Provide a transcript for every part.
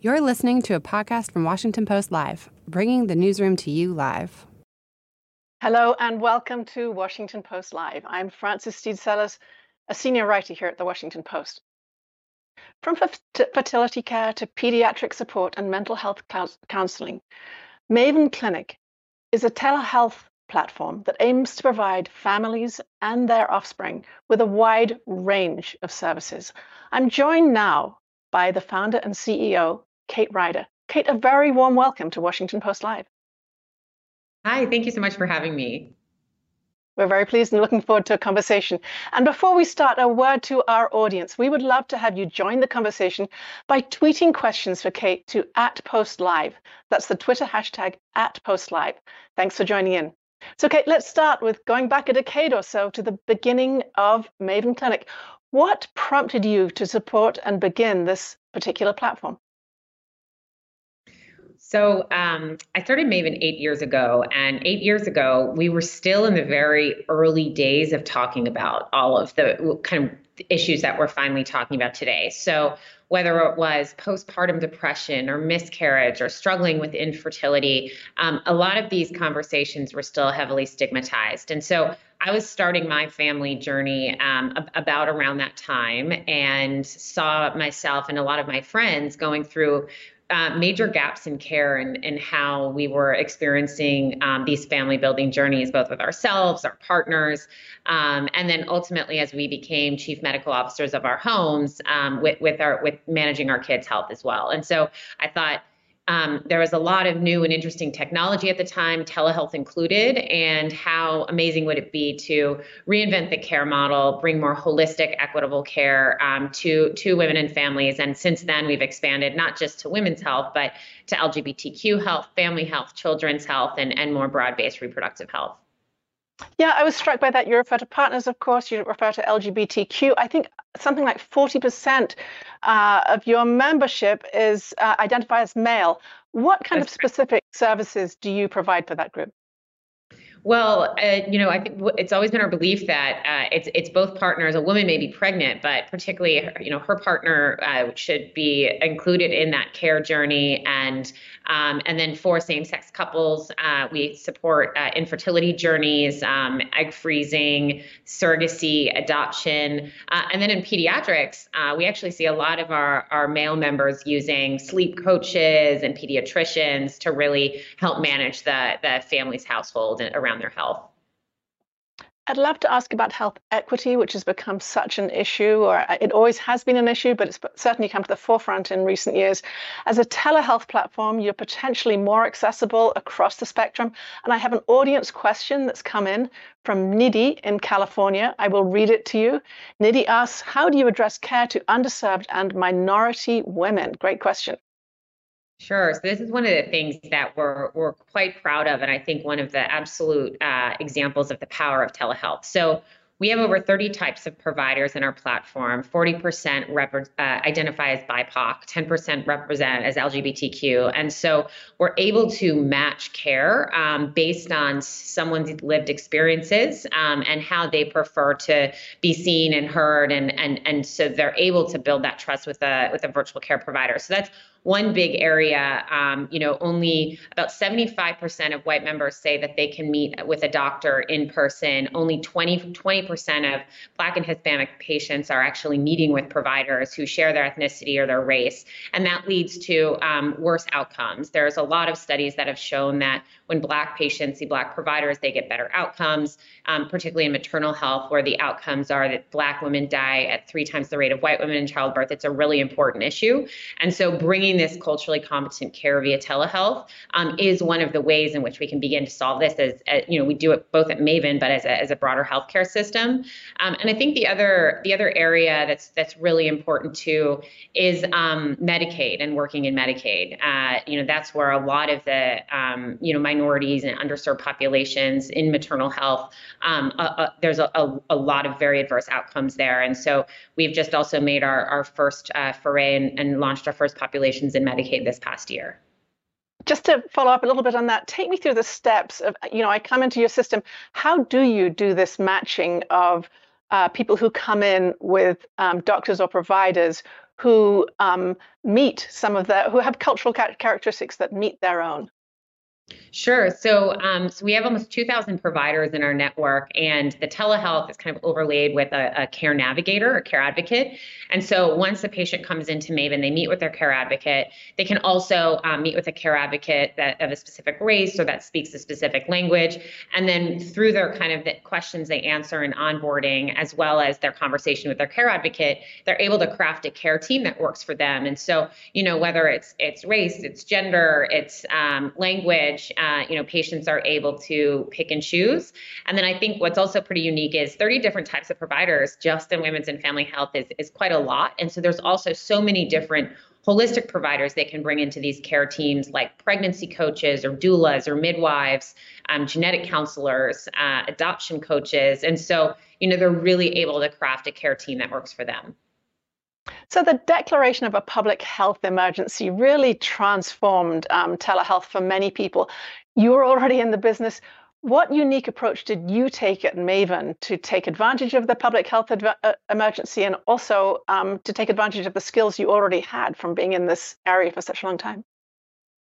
You're listening to a podcast from Washington Post Live, bringing the newsroom to you live. Hello and welcome to Washington Post Live. I'm Frances Stead Sellers, a senior writer here at the Washington Post. From fertility care to pediatric support and mental health counseling, Maven Clinic is a telehealth platform that aims to provide families and their offspring with a wide range of services. I'm joined now by the founder and CEO, Kate Ryder. Kate, a very warm welcome to Washington Post Live. Hi, thank you so much for having me. We're very pleased and looking forward to a conversation. And before we start, a word to our audience. We would love to have you join the conversation by tweeting questions for Kate to at Post Live. That's the Twitter hashtag at Post Live. Thanks for joining in. So, Kate, let's start with going back a decade or so to the beginning of Maven Clinic. What prompted you to support and begin this particular platform? So um, I started Maven eight years ago, and eight years ago we were still in the very early days of talking about all of the kind of issues that we're finally talking about today. So whether it was postpartum depression or miscarriage or struggling with infertility, um, a lot of these conversations were still heavily stigmatized. And so I was starting my family journey um, about around that time and saw myself and a lot of my friends going through uh, major gaps in care and, and how we were experiencing um, these family building journeys, both with ourselves, our partners, um, and then ultimately as we became chief medical officers of our homes um, with, with our with managing our kids' health as well. And so I thought um, there was a lot of new and interesting technology at the time, telehealth included, and how amazing would it be to reinvent the care model, bring more holistic, equitable care um, to to women and families. And since then, we've expanded not just to women's health, but to LGBTQ health, family health, children's health, and and more broad-based reproductive health. Yeah, I was struck by that. You refer to partners, of course, you refer to LGBTQ. I think something like 40% uh, of your membership is uh, identified as male. What kind That's of specific services do you provide for that group? Well, uh, you know, I think it's always been our belief that uh, it's it's both partners. A woman may be pregnant, but particularly, her, you know, her partner uh, should be included in that care journey. And um, and then for same-sex couples, uh, we support uh, infertility journeys, um, egg freezing, surrogacy, adoption, uh, and then in pediatrics, we actually see a lot of our our male members using sleep coaches and pediatricians to really help manage the the family's household around around their health. I'd love to ask about health equity, which has become such an issue, or it always has been an issue, but it's certainly come to the forefront in recent years. As a telehealth platform, you're potentially more accessible across the spectrum. And I have an audience question that's come in from Nidhi in California. I will read it to you. Nidhi asks How do you address care to underserved and minority women? Great question. Sure. So this is one of the things that we're we're quite proud of, and I think one of the absolute uh, examples of the power of telehealth. So we have over 30 types of providers in our platform. 40% rep- uh, identify as BIPOC, 10% represent as LGBTQ. And so we're able to match care um, based on someone's lived experiences um, and how they prefer to be seen and heard. And, and, and so they're able to build that trust with a, with a virtual care provider. So that's one big area, um, you know, only about 75% of white members say that they can meet with a doctor in person. Only 20, 20% of Black and Hispanic patients are actually meeting with providers who share their ethnicity or their race. And that leads to um, worse outcomes. There's a lot of studies that have shown that when Black patients see Black providers, they get better outcomes, um, particularly in maternal health, where the outcomes are that Black women die at three times the rate of white women in childbirth. It's a really important issue. And so bringing this culturally competent care via telehealth um, is one of the ways in which we can begin to solve this. As, as you know, we do it both at Maven, but as a, as a broader healthcare system. Um, and I think the other the other area that's that's really important too is um, Medicaid and working in Medicaid. Uh, you know, that's where a lot of the um, you know minorities and underserved populations in maternal health. Um, uh, uh, there's a, a, a, lot of very adverse outcomes there, and so we've just also made our our first uh, foray and, and launched our first population in Medicaid this past year. Just to follow up a little bit on that, take me through the steps of, you know, I come into your system. How do you do this matching of uh, people who come in with um, doctors or providers who um, meet some of the who have cultural characteristics that meet their own? Sure. So, um, so we have almost 2,000 providers in our network, and the telehealth is kind of overlaid with a, a, care navigator, a care advocate. And so, once a patient comes into Maven, they meet with their care advocate. They can also um, meet with a care advocate that of a specific race or that speaks a specific language. And then, through their kind of the questions they answer in onboarding, as well as their conversation with their care advocate, they're able to craft a care team that works for them. And so, you know, whether it's it's race, it's gender, it's um, language uh, you know, patients are able to pick and choose. And then I think what's also pretty unique is 30 different types of providers just in women's and family health is, is quite a lot. And so there's also so many different holistic providers they can bring into these care teams like pregnancy coaches or doulas or midwives um, genetic counselors uh, adoption coaches and so you know they're really able to craft a care team that works for them so the declaration of a public health emergency really transformed um, telehealth for many people. You were already in the business. What unique approach did you take at Maven to take advantage of the public health adv- uh, emergency and also um, to take advantage of the skills you already had from being in this area for such a long time?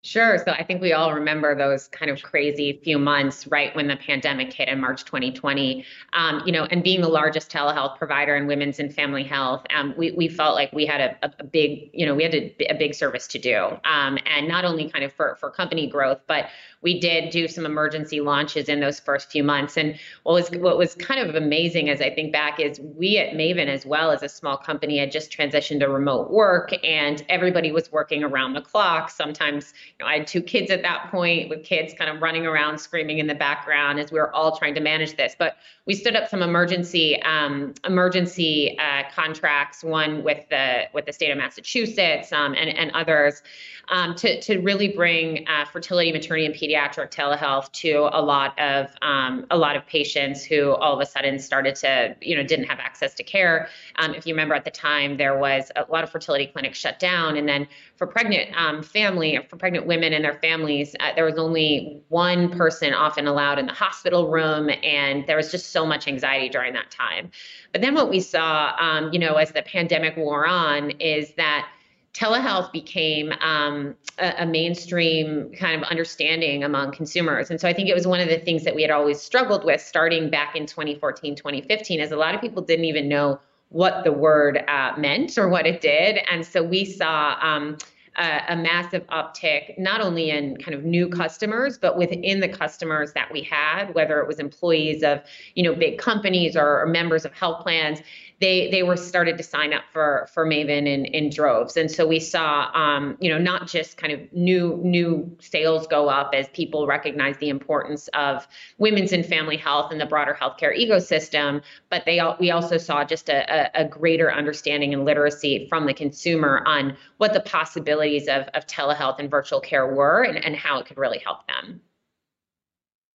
Sure. So I think we all remember those kind of crazy few months right when the pandemic hit in March 2020. Um, you know, and being the largest telehealth provider in women's and family health, um, we, we felt like we had a, a big, you know, we had a, a big service to do. Um, and not only kind of for, for company growth, but we did do some emergency launches in those first few months. And what was what was kind of amazing as I think back is we at Maven as well as a small company had just transitioned to remote work and everybody was working around the clock. Sometimes, know, I had two kids at that point with kids kind of running around screaming in the background as we were all trying to manage this. But we stood up some emergency um, emergency uh, contracts, one with the with the state of Massachusetts um, and and others, um, to to really bring uh, fertility, maternity, and pediatric telehealth to a lot of um, a lot of patients who all of a sudden started to you know didn't have access to care. Um, if you remember at the time, there was a lot of fertility clinics shut down, and then for pregnant um, family for pregnant women and their families, uh, there was only one person often allowed in the hospital room, and there was just so much anxiety during that time. But then what we saw, um, you know, as the pandemic wore on, is that telehealth became um, a, a, mainstream kind of understanding among consumers. And so I think it was one of the things that we had always struggled with starting back in 2014, 2015, as a lot of people didn't even know what the word uh, meant or what it did. And so we saw um, a, a, massive uptick, not only in kind of new customers, but within the customers that we had, whether it was employees of, you know, big companies or, or members of health plans, they they were started to sign up for for Maven in in droves, and so we saw um, you know not just kind of new new sales go up as people recognize the importance of women's and family health and the broader healthcare ecosystem, but they all, we also saw just a, a, a greater understanding and literacy from the consumer on what the possibilities of of telehealth and virtual care were and, and how it could really help them.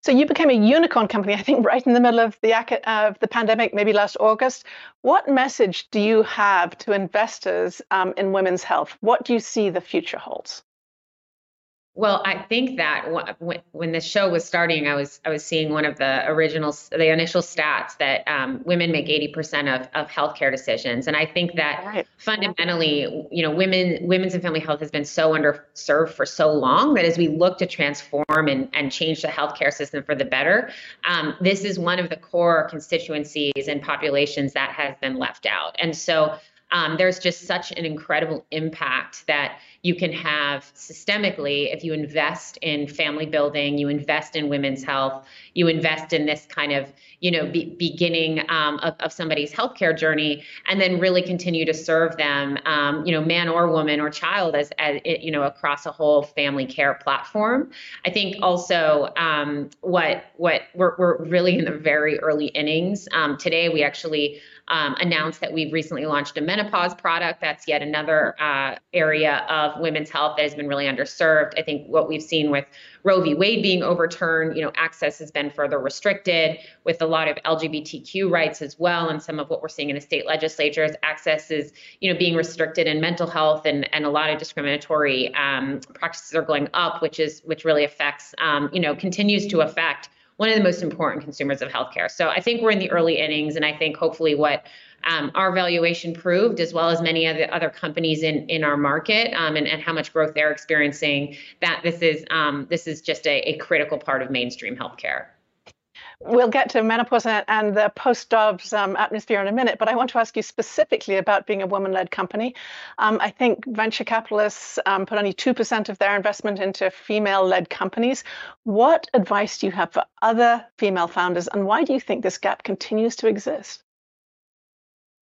So you became a unicorn company, I think, right in the middle of the of the pandemic, maybe last August. What message do you have to investors um, in women's health? What do you see the future holds? Well, I think that when, when the show was starting, I was I was seeing one of the original, the initial stats that um, women make 80% of, of healthcare decisions, and I think that right. fundamentally, you know, women women's and family health has been so underserved for so long that as we look to transform and, and change the healthcare system for the better, um, this is one of the core constituencies and populations that has been left out, and so um, there's just such an incredible impact that you can have systemically if you invest in family building, you invest in women's health, you invest in this kind of you know be, beginning um, of, of somebody's healthcare journey, and then really continue to serve them, um, you know, man or woman or child as, as you know across a whole family care platform. I think also um, what what we're, we're really in the very early innings. Um, today we actually um, announced that we've recently launched a menopause product. That's yet another uh, area of women's health that has been really underserved. I think what we've seen with Roe v. Wade being overturned, you know, access has been further restricted with a lot of LGBTQ rights as well. And some of what we're seeing in the state legislatures, access is, you know, being restricted in mental health and, and a lot of discriminatory um, practices are going up, which is which really affects, um, you know, continues to affect one of the most important consumers of healthcare. So I think we're in the early innings, and I think hopefully what um, our valuation proved, as well as many of the other companies in in our market, um, and and how much growth they're experiencing, that this is um, this is just a, a critical part of mainstream healthcare. We'll get to menopause and the post Dobbs um, atmosphere in a minute, but I want to ask you specifically about being a woman led company. Um, I think venture capitalists um, put only 2% of their investment into female led companies. What advice do you have for other female founders, and why do you think this gap continues to exist?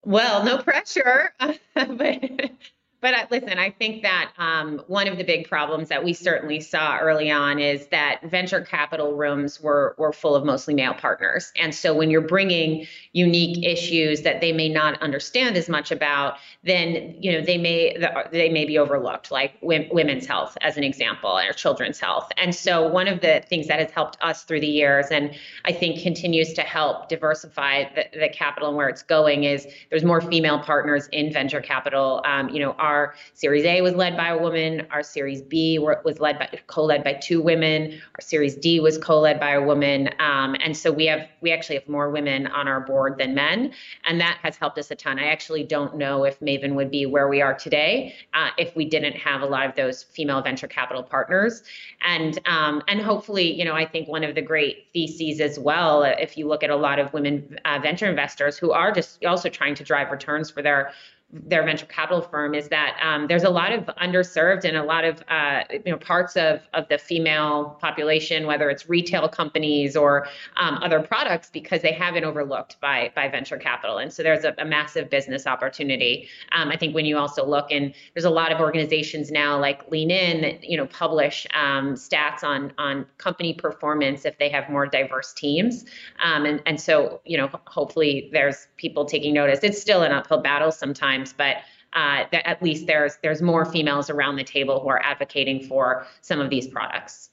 Well, no pressure, but but listen, I think that um, one of the big problems that we certainly saw early on is that venture capital rooms were were full of mostly male partners, and so when you're bringing unique issues that they may not understand as much about, then you know they may they may be overlooked, like women's health as an example, or children's health. And so one of the things that has helped us through the years, and I think continues to help diversify the, the capital and where it's going, is there's more female partners in venture capital. Um, you know our Series A was led by a woman. Our Series B was led by co-led by two women. Our Series D was co-led by a woman. Um, and so we have we actually have more women on our board than men, and that has helped us a ton. I actually don't know if Maven would be where we are today uh, if we didn't have a lot of those female venture capital partners. And um, and hopefully, you know, I think one of the great theses as well, if you look at a lot of women uh, venture investors who are just also trying to drive returns for their their venture capital firm is that um, there's a lot of underserved and a lot of uh, you know parts of of the female population, whether it's retail companies or um, other products, because they have been overlooked by by venture capital, and so there's a, a massive business opportunity. Um, I think when you also look and there's a lot of organizations now like Lean In that you know publish um, stats on on company performance if they have more diverse teams, um, and and so you know hopefully there's people taking notice. It's still an uphill battle sometimes times, but uh, at least there's there's more females around the table who are advocating for some of these products.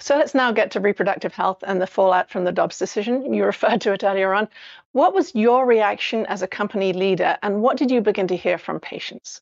So let's now get to reproductive health and the fallout from the Dobbs decision. You referred to it earlier on. What was your reaction as a company leader, and what did you begin to hear from patients?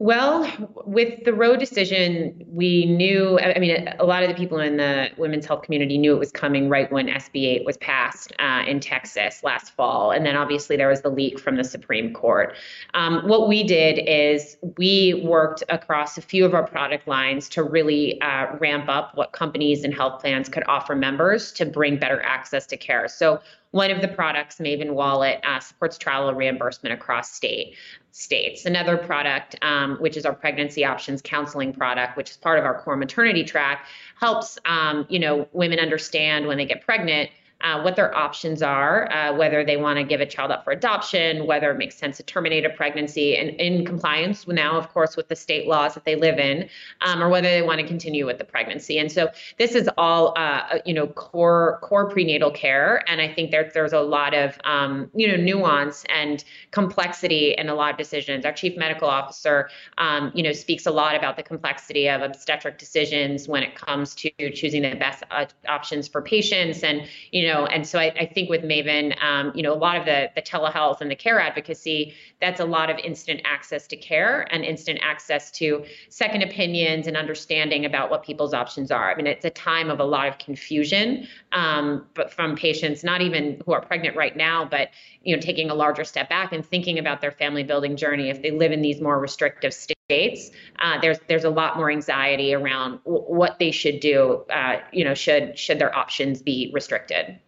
Well, with the Roe decision, we knew, I mean, a lot of the people in the women's health community knew it was coming right when SB 8 was passed uh, in Texas last fall. And then obviously there was the leak from the Supreme Court. Um, what we did is we worked across a few of our product lines to really uh, ramp up what companies and health plans could offer members to bring better access to care. So one of the products, Maven Wallet, uh, supports travel reimbursement across state states. Another product, um, which is our pregnancy options counseling product, which is part of our core maternity track, helps um, you know women understand when they get pregnant uh, what their options are, uh, whether they want to give a child up for adoption, whether it makes sense to terminate a pregnancy, and in compliance now, of course, with the state laws that they live in, um, or whether they want to continue with the pregnancy. And so this is all, uh, you know, core core prenatal care, and I think there, there's a lot of, um, you know, nuance and complexity in a lot of decisions. Our chief medical officer, um, you know, speaks a lot about the complexity of obstetric decisions when it comes to choosing the best uh, options for patients, and you know know, and so I, I think with Maven, um, you know, a lot of the the telehealth and the care advocacy, that's a lot of instant access to care and instant access to second opinions and understanding about what people's options are. I mean, it's a time of a lot of confusion, um, but from patients, not even who are pregnant right now, but you know, taking a larger step back and thinking about their family building journey. If they live in these more restrictive states, uh, there's there's a lot more anxiety around w- what they should do. Uh, you know, should should their options be restricted?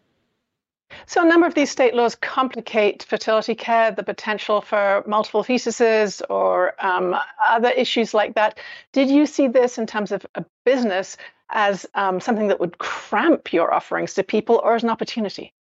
So, a number of these state laws complicate fertility care, the potential for multiple fetuses or um, other issues like that. Did you see this in terms of a business as um, something that would cramp your offerings to people or as an opportunity?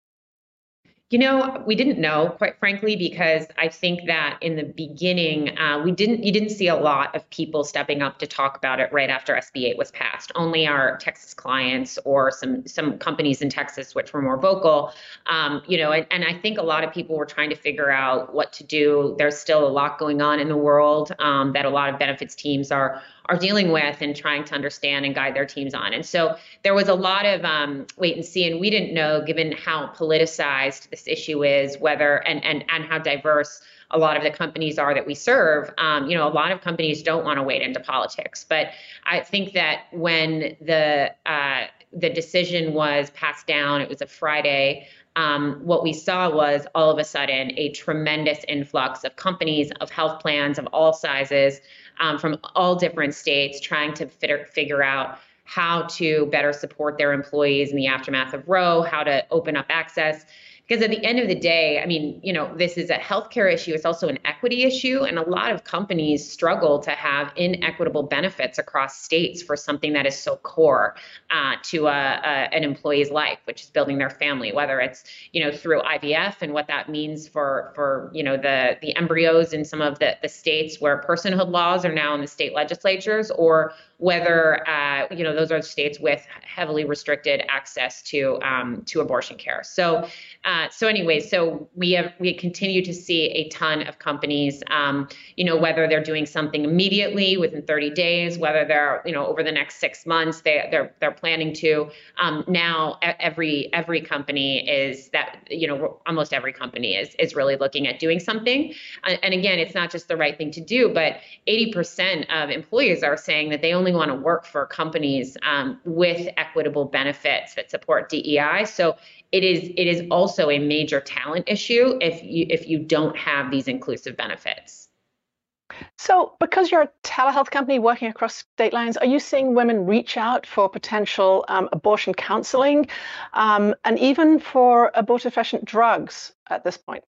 You know, we didn't know, quite frankly, because I think that in the beginning, uh, we didn't. You didn't see a lot of people stepping up to talk about it right after SB 8 was passed. Only our Texas clients or some some companies in Texas, which were more vocal. Um, you know, and, and I think a lot of people were trying to figure out what to do. There's still a lot going on in the world um, that a lot of benefits teams are are dealing with and trying to understand and guide their teams on. And so there was a lot of um, wait and see, and we didn't know, given how politicized this issue is, whether and and and how diverse a lot of the companies are that we serve. Um, you know, a lot of companies don't want to wade into politics, but I think that when the uh, the decision was passed down, it was a Friday. um, what we saw was all of a sudden a tremendous influx of companies, of health plans of all sizes um, from all different states trying to fit, figure out how to better support their employees in the aftermath of Roe, how to open up access because at the end of the day, I mean, you know, this is a healthcare issue. It's also an equity issue. And a lot of companies struggle to have inequitable benefits across states for something that is so core uh, to a, a, an employee's life, which is building their family, whether it's, you know, through IVF and what that means for, for you know, the, the embryos in some of the, the states where personhood laws are now in the state legislatures, or whether uh, you know those are states with heavily restricted access to um, to abortion care. So uh, so anyway, so we have we continue to see a ton of companies, um, you know, whether they're doing something immediately within 30 days, whether they're you know over the next six months they they're they're planning to. Um, now every every company is that you know almost every company is is really looking at doing something. And again, it's not just the right thing to do, but 80% of employees are saying that they only only want to work for companies um, with equitable benefits that support DEI. So it is it is also a major talent issue if you if you don't have these inclusive benefits. So, because you're a telehealth company working across state lines, are you seeing women reach out for potential um, abortion counseling um, and even for abortifacient drugs at this point?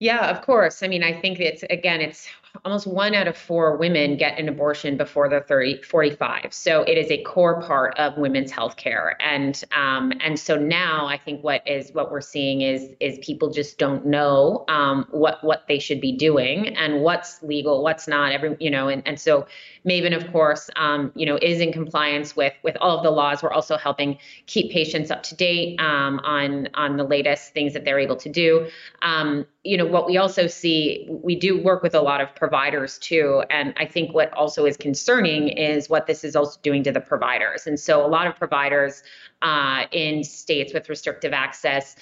Yeah, of course. I mean, I think it's again, it's almost one out of four women get an abortion before they're 30, 45. So it is a core part of women's health care. And um, and so now I think what is what we're seeing is is people just don't know um, what what they should be doing and what's legal, what's not. Every you know, and, and so Maven, of course, um, you know, is in compliance with with all of the laws. We're also helping keep patients up to date um, on on the latest things that they're able to do. Um, you know, what we also see, we do work with a lot of providers too. And I think what also is concerning is what this is also doing to the providers. And so a lot of providers uh, in states with restrictive access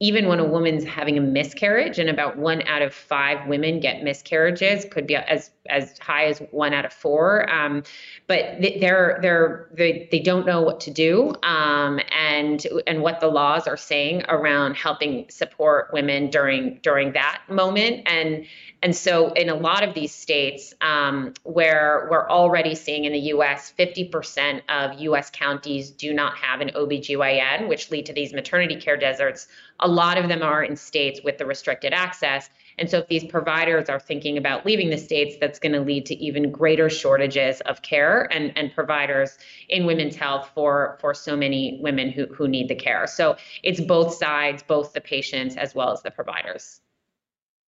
even when a woman's having a miscarriage and about one out of five women get miscarriages could be as as high as one out of four um, but they're they're they, they don't know what to do um, and and what the laws are saying around helping support women during during that moment and and so, in a lot of these states um, where we're already seeing in the US, 50% of US counties do not have an OBGYN, which lead to these maternity care deserts. A lot of them are in states with the restricted access. And so, if these providers are thinking about leaving the states, that's going to lead to even greater shortages of care and, and providers in women's health for, for so many women who, who need the care. So, it's both sides, both the patients as well as the providers.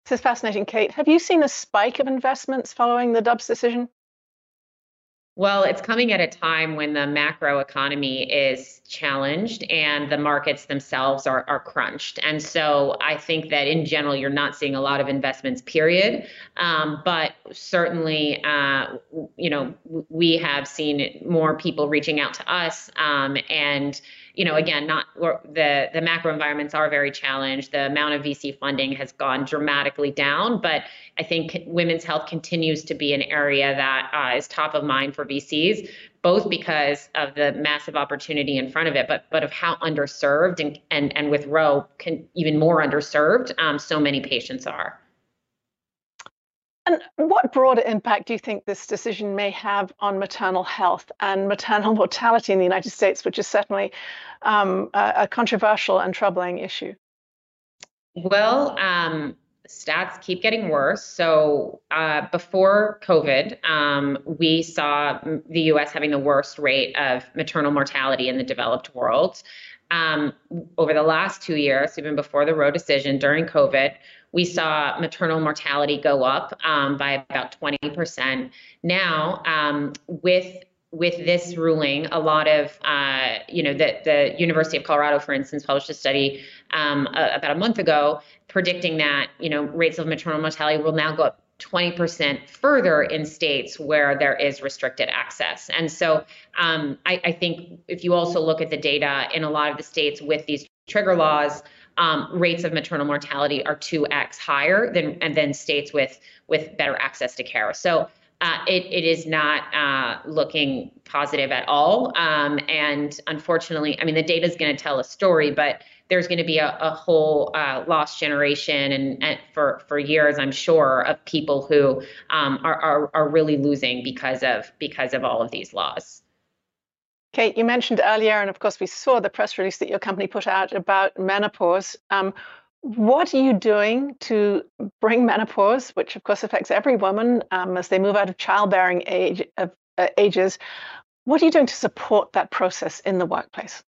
This is fascinating, Kate. Have you seen a spike of investments following the Dobbs decision? Well, it's coming at a time when the macro economy is challenged and the markets themselves are, are crunched. And so I think that in general, you're not seeing a lot of investments, period. Um, but certainly, uh, you know, we have seen more people reaching out to us um, and you know, again, not the the macro environments are very challenged. The amount of VC funding has gone dramatically down, but I think women's health continues to be an area that uh, is top of mind for VCs, both because of the massive opportunity in front of it, but but of how underserved and and and with Roe, can even more underserved um, so many patients are. And what broader impact do you think this decision may have on maternal health and maternal mortality in the United States, which is certainly um, a, a, controversial and troubling issue? Well, um, stats keep getting worse. So uh, before COVID, um, we saw the US having the worst rate of maternal mortality in the developed world. Um, over the last two years, even before the Roe decision during COVID, we saw maternal mortality go up um, by about 20%. Now, um, with with this ruling, a lot of, uh, you know, the, the University of Colorado, for instance, published a study um, uh, about a month ago predicting that, you know, rates of maternal mortality will now go up 20% further in states where there is restricted access. And so um, I, I, think if you also look at the data in a lot of the states with these trigger laws, um, rates of maternal mortality are 2x higher than and then states with with better access to care. So uh, it, it is not uh, looking positive at all. Um, and unfortunately, I mean, the data is going to tell a story, but there's going to be a, a whole uh, lost generation and, and, for for years, I'm sure, of people who um, are, are are really losing because of because of all of these laws. Kate, you mentioned earlier, and of course, we saw the press release that your company put out about menopause. Um, what are you doing to bring menopause, which of course affects every woman um, as they move out of childbearing age, uh, ages? What are you doing to support that process in the workplace?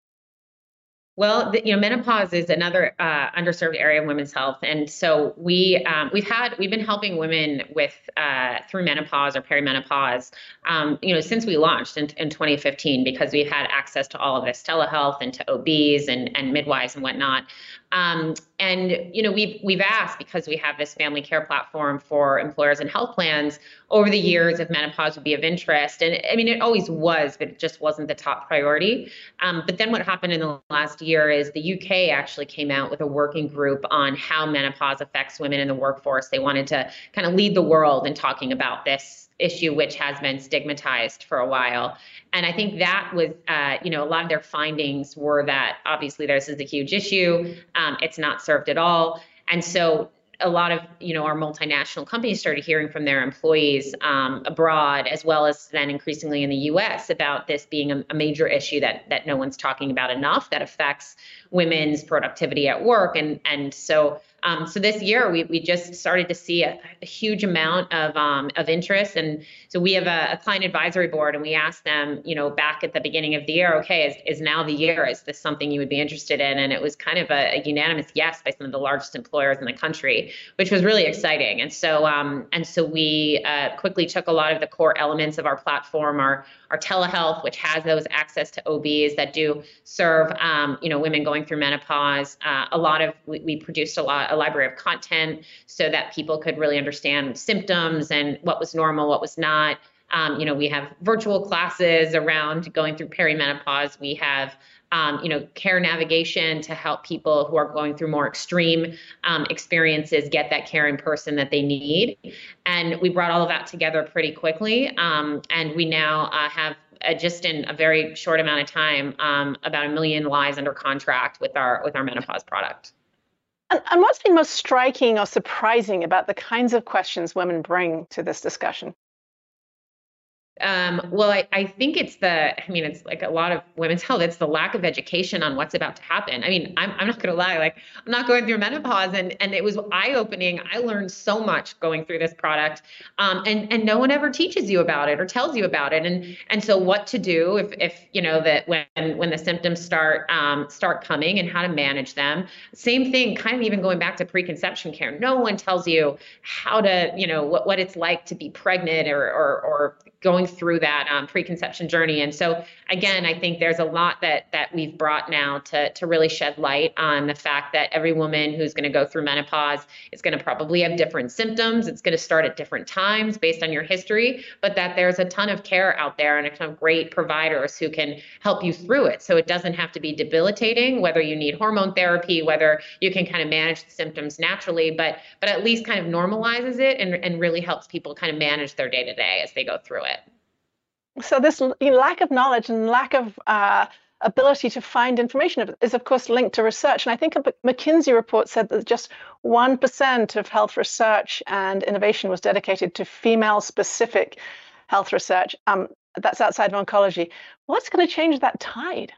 Well, the, you know, menopause is another uh, underserved area of women's health, and so we um, we've had we've been helping women with uh, through menopause or perimenopause, um, you know, since we launched in, in 2015 because we've had access to all of this telehealth and to OBs and and midwives and whatnot. Um, and you know we've we've asked because we have this family care platform for employers and health plans over the years if menopause would be of interest. And i mean it always was but it just wasn't the top priority. Um, but then what happened in the last year is the uk actually came out with a working group on how menopause affects women in the workforce. They wanted to kind of lead the world in talking about this issue which has been stigmatized for a while. And I think that was, uh, you know, a lot of their findings were that obviously this is a huge issue. Um, it's not served at all. And so a lot of you know our multinational companies started hearing from their employees um, abroad as well as then increasingly in the U.S. about this being a, a, major issue that that no one's talking about enough that affects women's productivity at work and and so um, so this year we, we just started to see a, a huge amount of, um, of interest. And so we have a, a, client advisory board and we asked them, you know, back at the beginning of the year, okay, is, is now the year? Is this something you would be interested in? And it was kind of a, a unanimous yes by some of the largest employers in the country, which was really exciting. And so, um, and so we uh, quickly took a lot of the core elements of our platform, our, our telehealth, which has those access to OBs that do serve, um, you know, women going through menopause. Uh, a lot of, we, we produced a lot, a library of content so that people could really understand symptoms and what was normal, what was not. Um, you know, we have virtual classes around going through perimenopause. We have um, you know, care navigation to help people who are going through more extreme um, experiences get that care in person that they need. And we brought all of that together pretty quickly. Um, and we now uh, have uh, just in a very short amount of time um, about a million lives under contract with our with our menopause product. And, and what's been most striking or surprising about the kinds of questions women bring to this discussion? Um, well, I, I think it's the, I mean, it's like a lot of women's health, it's the lack of education on what's about to happen. I mean, I'm, I'm not going to lie, like, I'm not going through menopause and, and it was eye opening. I learned so much going through this product. Um, and, and no one ever teaches you about it or tells you about it. And, and so what to do if, if, you know, that when, when the symptoms start, um, start coming and how to manage them. Same thing, kind of even going back to preconception care. No one tells you how to, you know, what, what it's like to be pregnant or, or, or going through that um, preconception journey. And so again, I think there's a lot that that we've brought now to to really shed light on the fact that every woman who's going to go through menopause is going to probably have different symptoms. It's going to start at different times based on your history, but that there's a ton of care out there and a ton of great providers who can help you through it. So it doesn't have to be debilitating, whether you need hormone therapy, whether you can kind of manage the symptoms naturally, but but at least kind of normalizes it and, and really helps people kind of manage their day to day as they go through it so this lack of knowledge and lack of uh, ability to find information is of course linked to research. And i think a mckinsey report said that just 1% of health research and innovation was dedicated to female specific health research. Um, that's outside of oncology. What's going to change that tide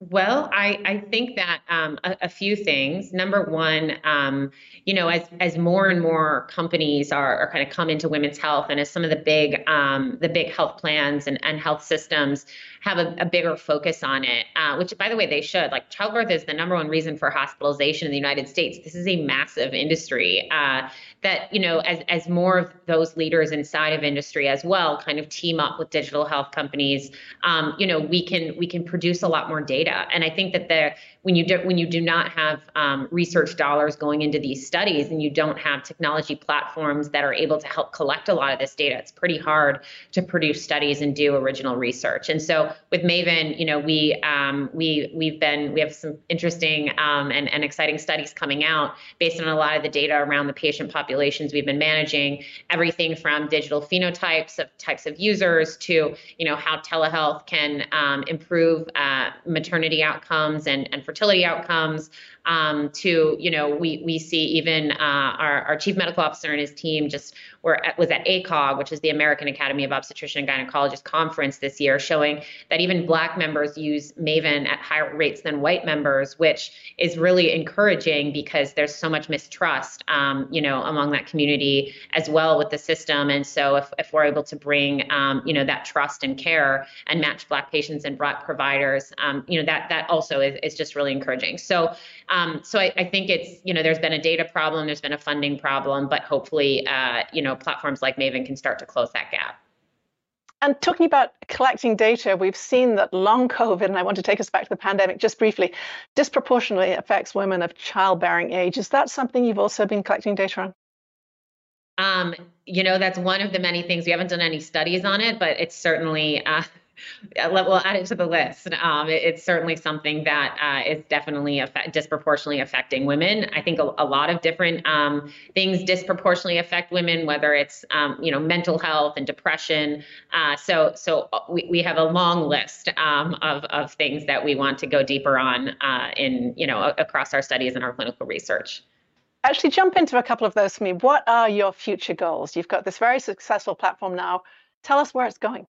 well, I, I think that um, a, a, few things. Number one, um, you know, as as more and more companies are, are kind of come into women's health, and as some of the big um, the big health plans and, and health systems have a, a bigger focus on it, uh, which by the way they should. Like childbirth is the number one reason for hospitalization in the United States. This is a massive industry. Uh, that you know as as more of those leaders inside of industry as well kind of team up with digital health companies um, you know we can we can produce a lot more data and i think that the when you do when you do not have um, research dollars going into these studies and you don't have technology platforms that are able to help collect a lot of this data it's pretty hard to produce studies and do original research. And so with maven you know we um, we we've been we have some interesting um, and, and exciting studies coming out based on a lot of the data around the patient populations we've been managing everything from digital phenotypes of types of users to you know how telehealth can um, improve uh, maternity outcomes and, and fertility outcomes um, to you know we we see even uh, our, our chief medical officer and his team just were at, was at ACOG, which is the American Academy of Obstetrician and Gynecologist conference this year, showing that even Black members use Maven at higher rates than white members, which is really encouraging because there's so much mistrust, um, you know, among that community as well with the system. And so if, if we're able to bring, um, you know, that trust and care and match Black patients and Black providers, um, you know, that that also is, is just really encouraging. So um, so I, I, think it's, you know, there's been a data problem, there's been a funding problem, but hopefully, uh, you know, platforms like Maven can start to close that gap. And talking about collecting data, we've seen that long COVID, and I want to take us back to the pandemic just briefly, disproportionately affects women of childbearing age. Is that something you've also been collecting data on? Um, you know, that's one of the many things. We haven't done any studies on it, but it's certainly uh, we'll add it to the list. Um, it, it's certainly something that uh, is definitely affect, disproportionately affecting women. I think a, a lot of different um, things disproportionately affect women, whether it's um, you know mental health and depression. Uh, so so uh, we, we have a long list um, of of things that we want to go deeper on uh, in you know across our studies and our clinical research actually jump into a couple of those for me. What are your future goals? You've got this very successful platform now. Tell us where it's going.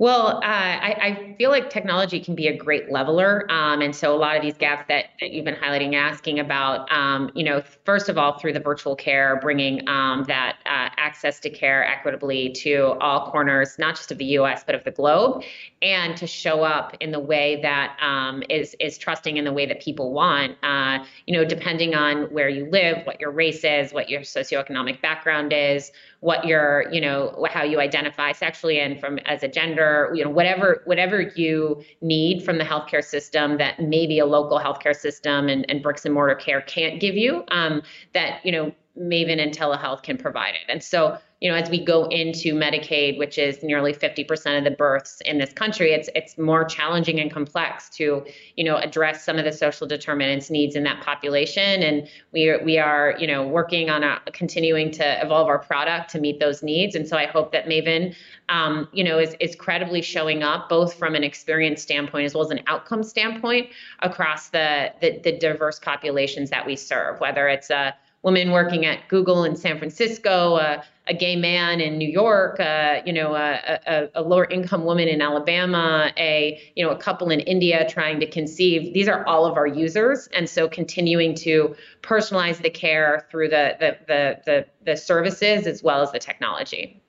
Well, uh, I, I, feel like technology can be a great leveler. Um, and so a lot of these gaps that, that you've been highlighting, asking about, um, you know, first of all, through the virtual care, bringing um, that uh, access to care equitably to all corners, not just of the US, but of the globe, and to show up in the way that um, is is trusting in the way that people want, uh, you know, depending on where you live, what your race is, what your socioeconomic background is, what your, you know, how you identify sexually and from as a gender, you know, whatever whatever you need from the healthcare system that maybe a local healthcare system and, and bricks and mortar care can't give you, um, that you know Maven and telehealth can provide it. And so you know, as we go into Medicaid, which is nearly 50% of the births in this country, it's it's more challenging and complex to, you know, address some of the social determinants needs in that population. And we are, we are, you know, working on a, continuing to evolve our product to meet those needs. And so I hope that Maven, um, you know, is is credibly showing up both from an experience standpoint as well as an outcome standpoint across the the, the diverse populations that we serve, whether it's a woman working at Google in San Francisco, a gay man in New York, you know, a, a, a, lower income woman in Alabama, a you know, a couple in India trying to conceive. These are all of our users, and so continuing to personalize the care through the the the the, the services as well as the technology.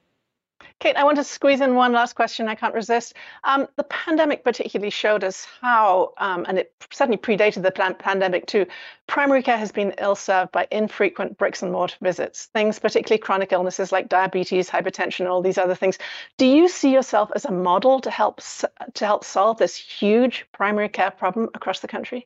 Kate, I want to squeeze in one last question. I can't resist. Um, the pandemic particularly showed us how, um, and it certainly predated the pandemic too, primary care has been ill served by infrequent bricks and mortar visits, things, particularly chronic illnesses like diabetes, hypertension, all these other things. Do you see yourself as a model to help, to help solve this huge primary care problem across the country?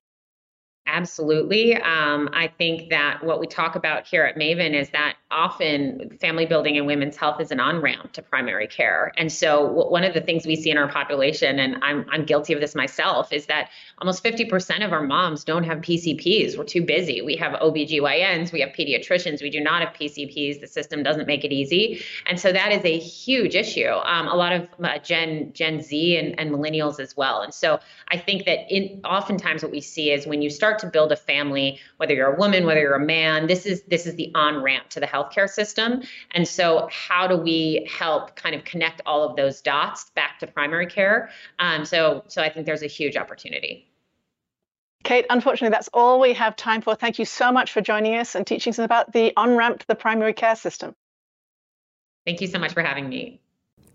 Absolutely. Um, I think that what we talk about here at Maven is that often family building and women's health is an on ramp to primary care. And so, one of the things we see in our population, and I'm, I'm guilty of this myself, is that almost 50% of our moms don't have PCPs. We're too busy. We have OBGYNs, we have pediatricians, we do not have PCPs. The system doesn't make it easy. And so, that is a huge issue. Um, a lot of uh, Gen, Gen Z and, and millennials as well. And so, I think that in, oftentimes what we see is when you start to build a family, whether you're a woman, whether you're a man, this is this is the on ramp to the healthcare system. And so, how do we help kind of connect all of those dots back to primary care? Um, so, so I think there's a huge opportunity. Kate, unfortunately, that's all we have time for. Thank you so much for joining us and teaching us about the on ramp to the primary care system. Thank you so much for having me.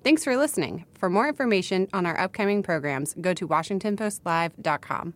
Thanks for listening. For more information on our upcoming programs, go to WashingtonPostLive.com.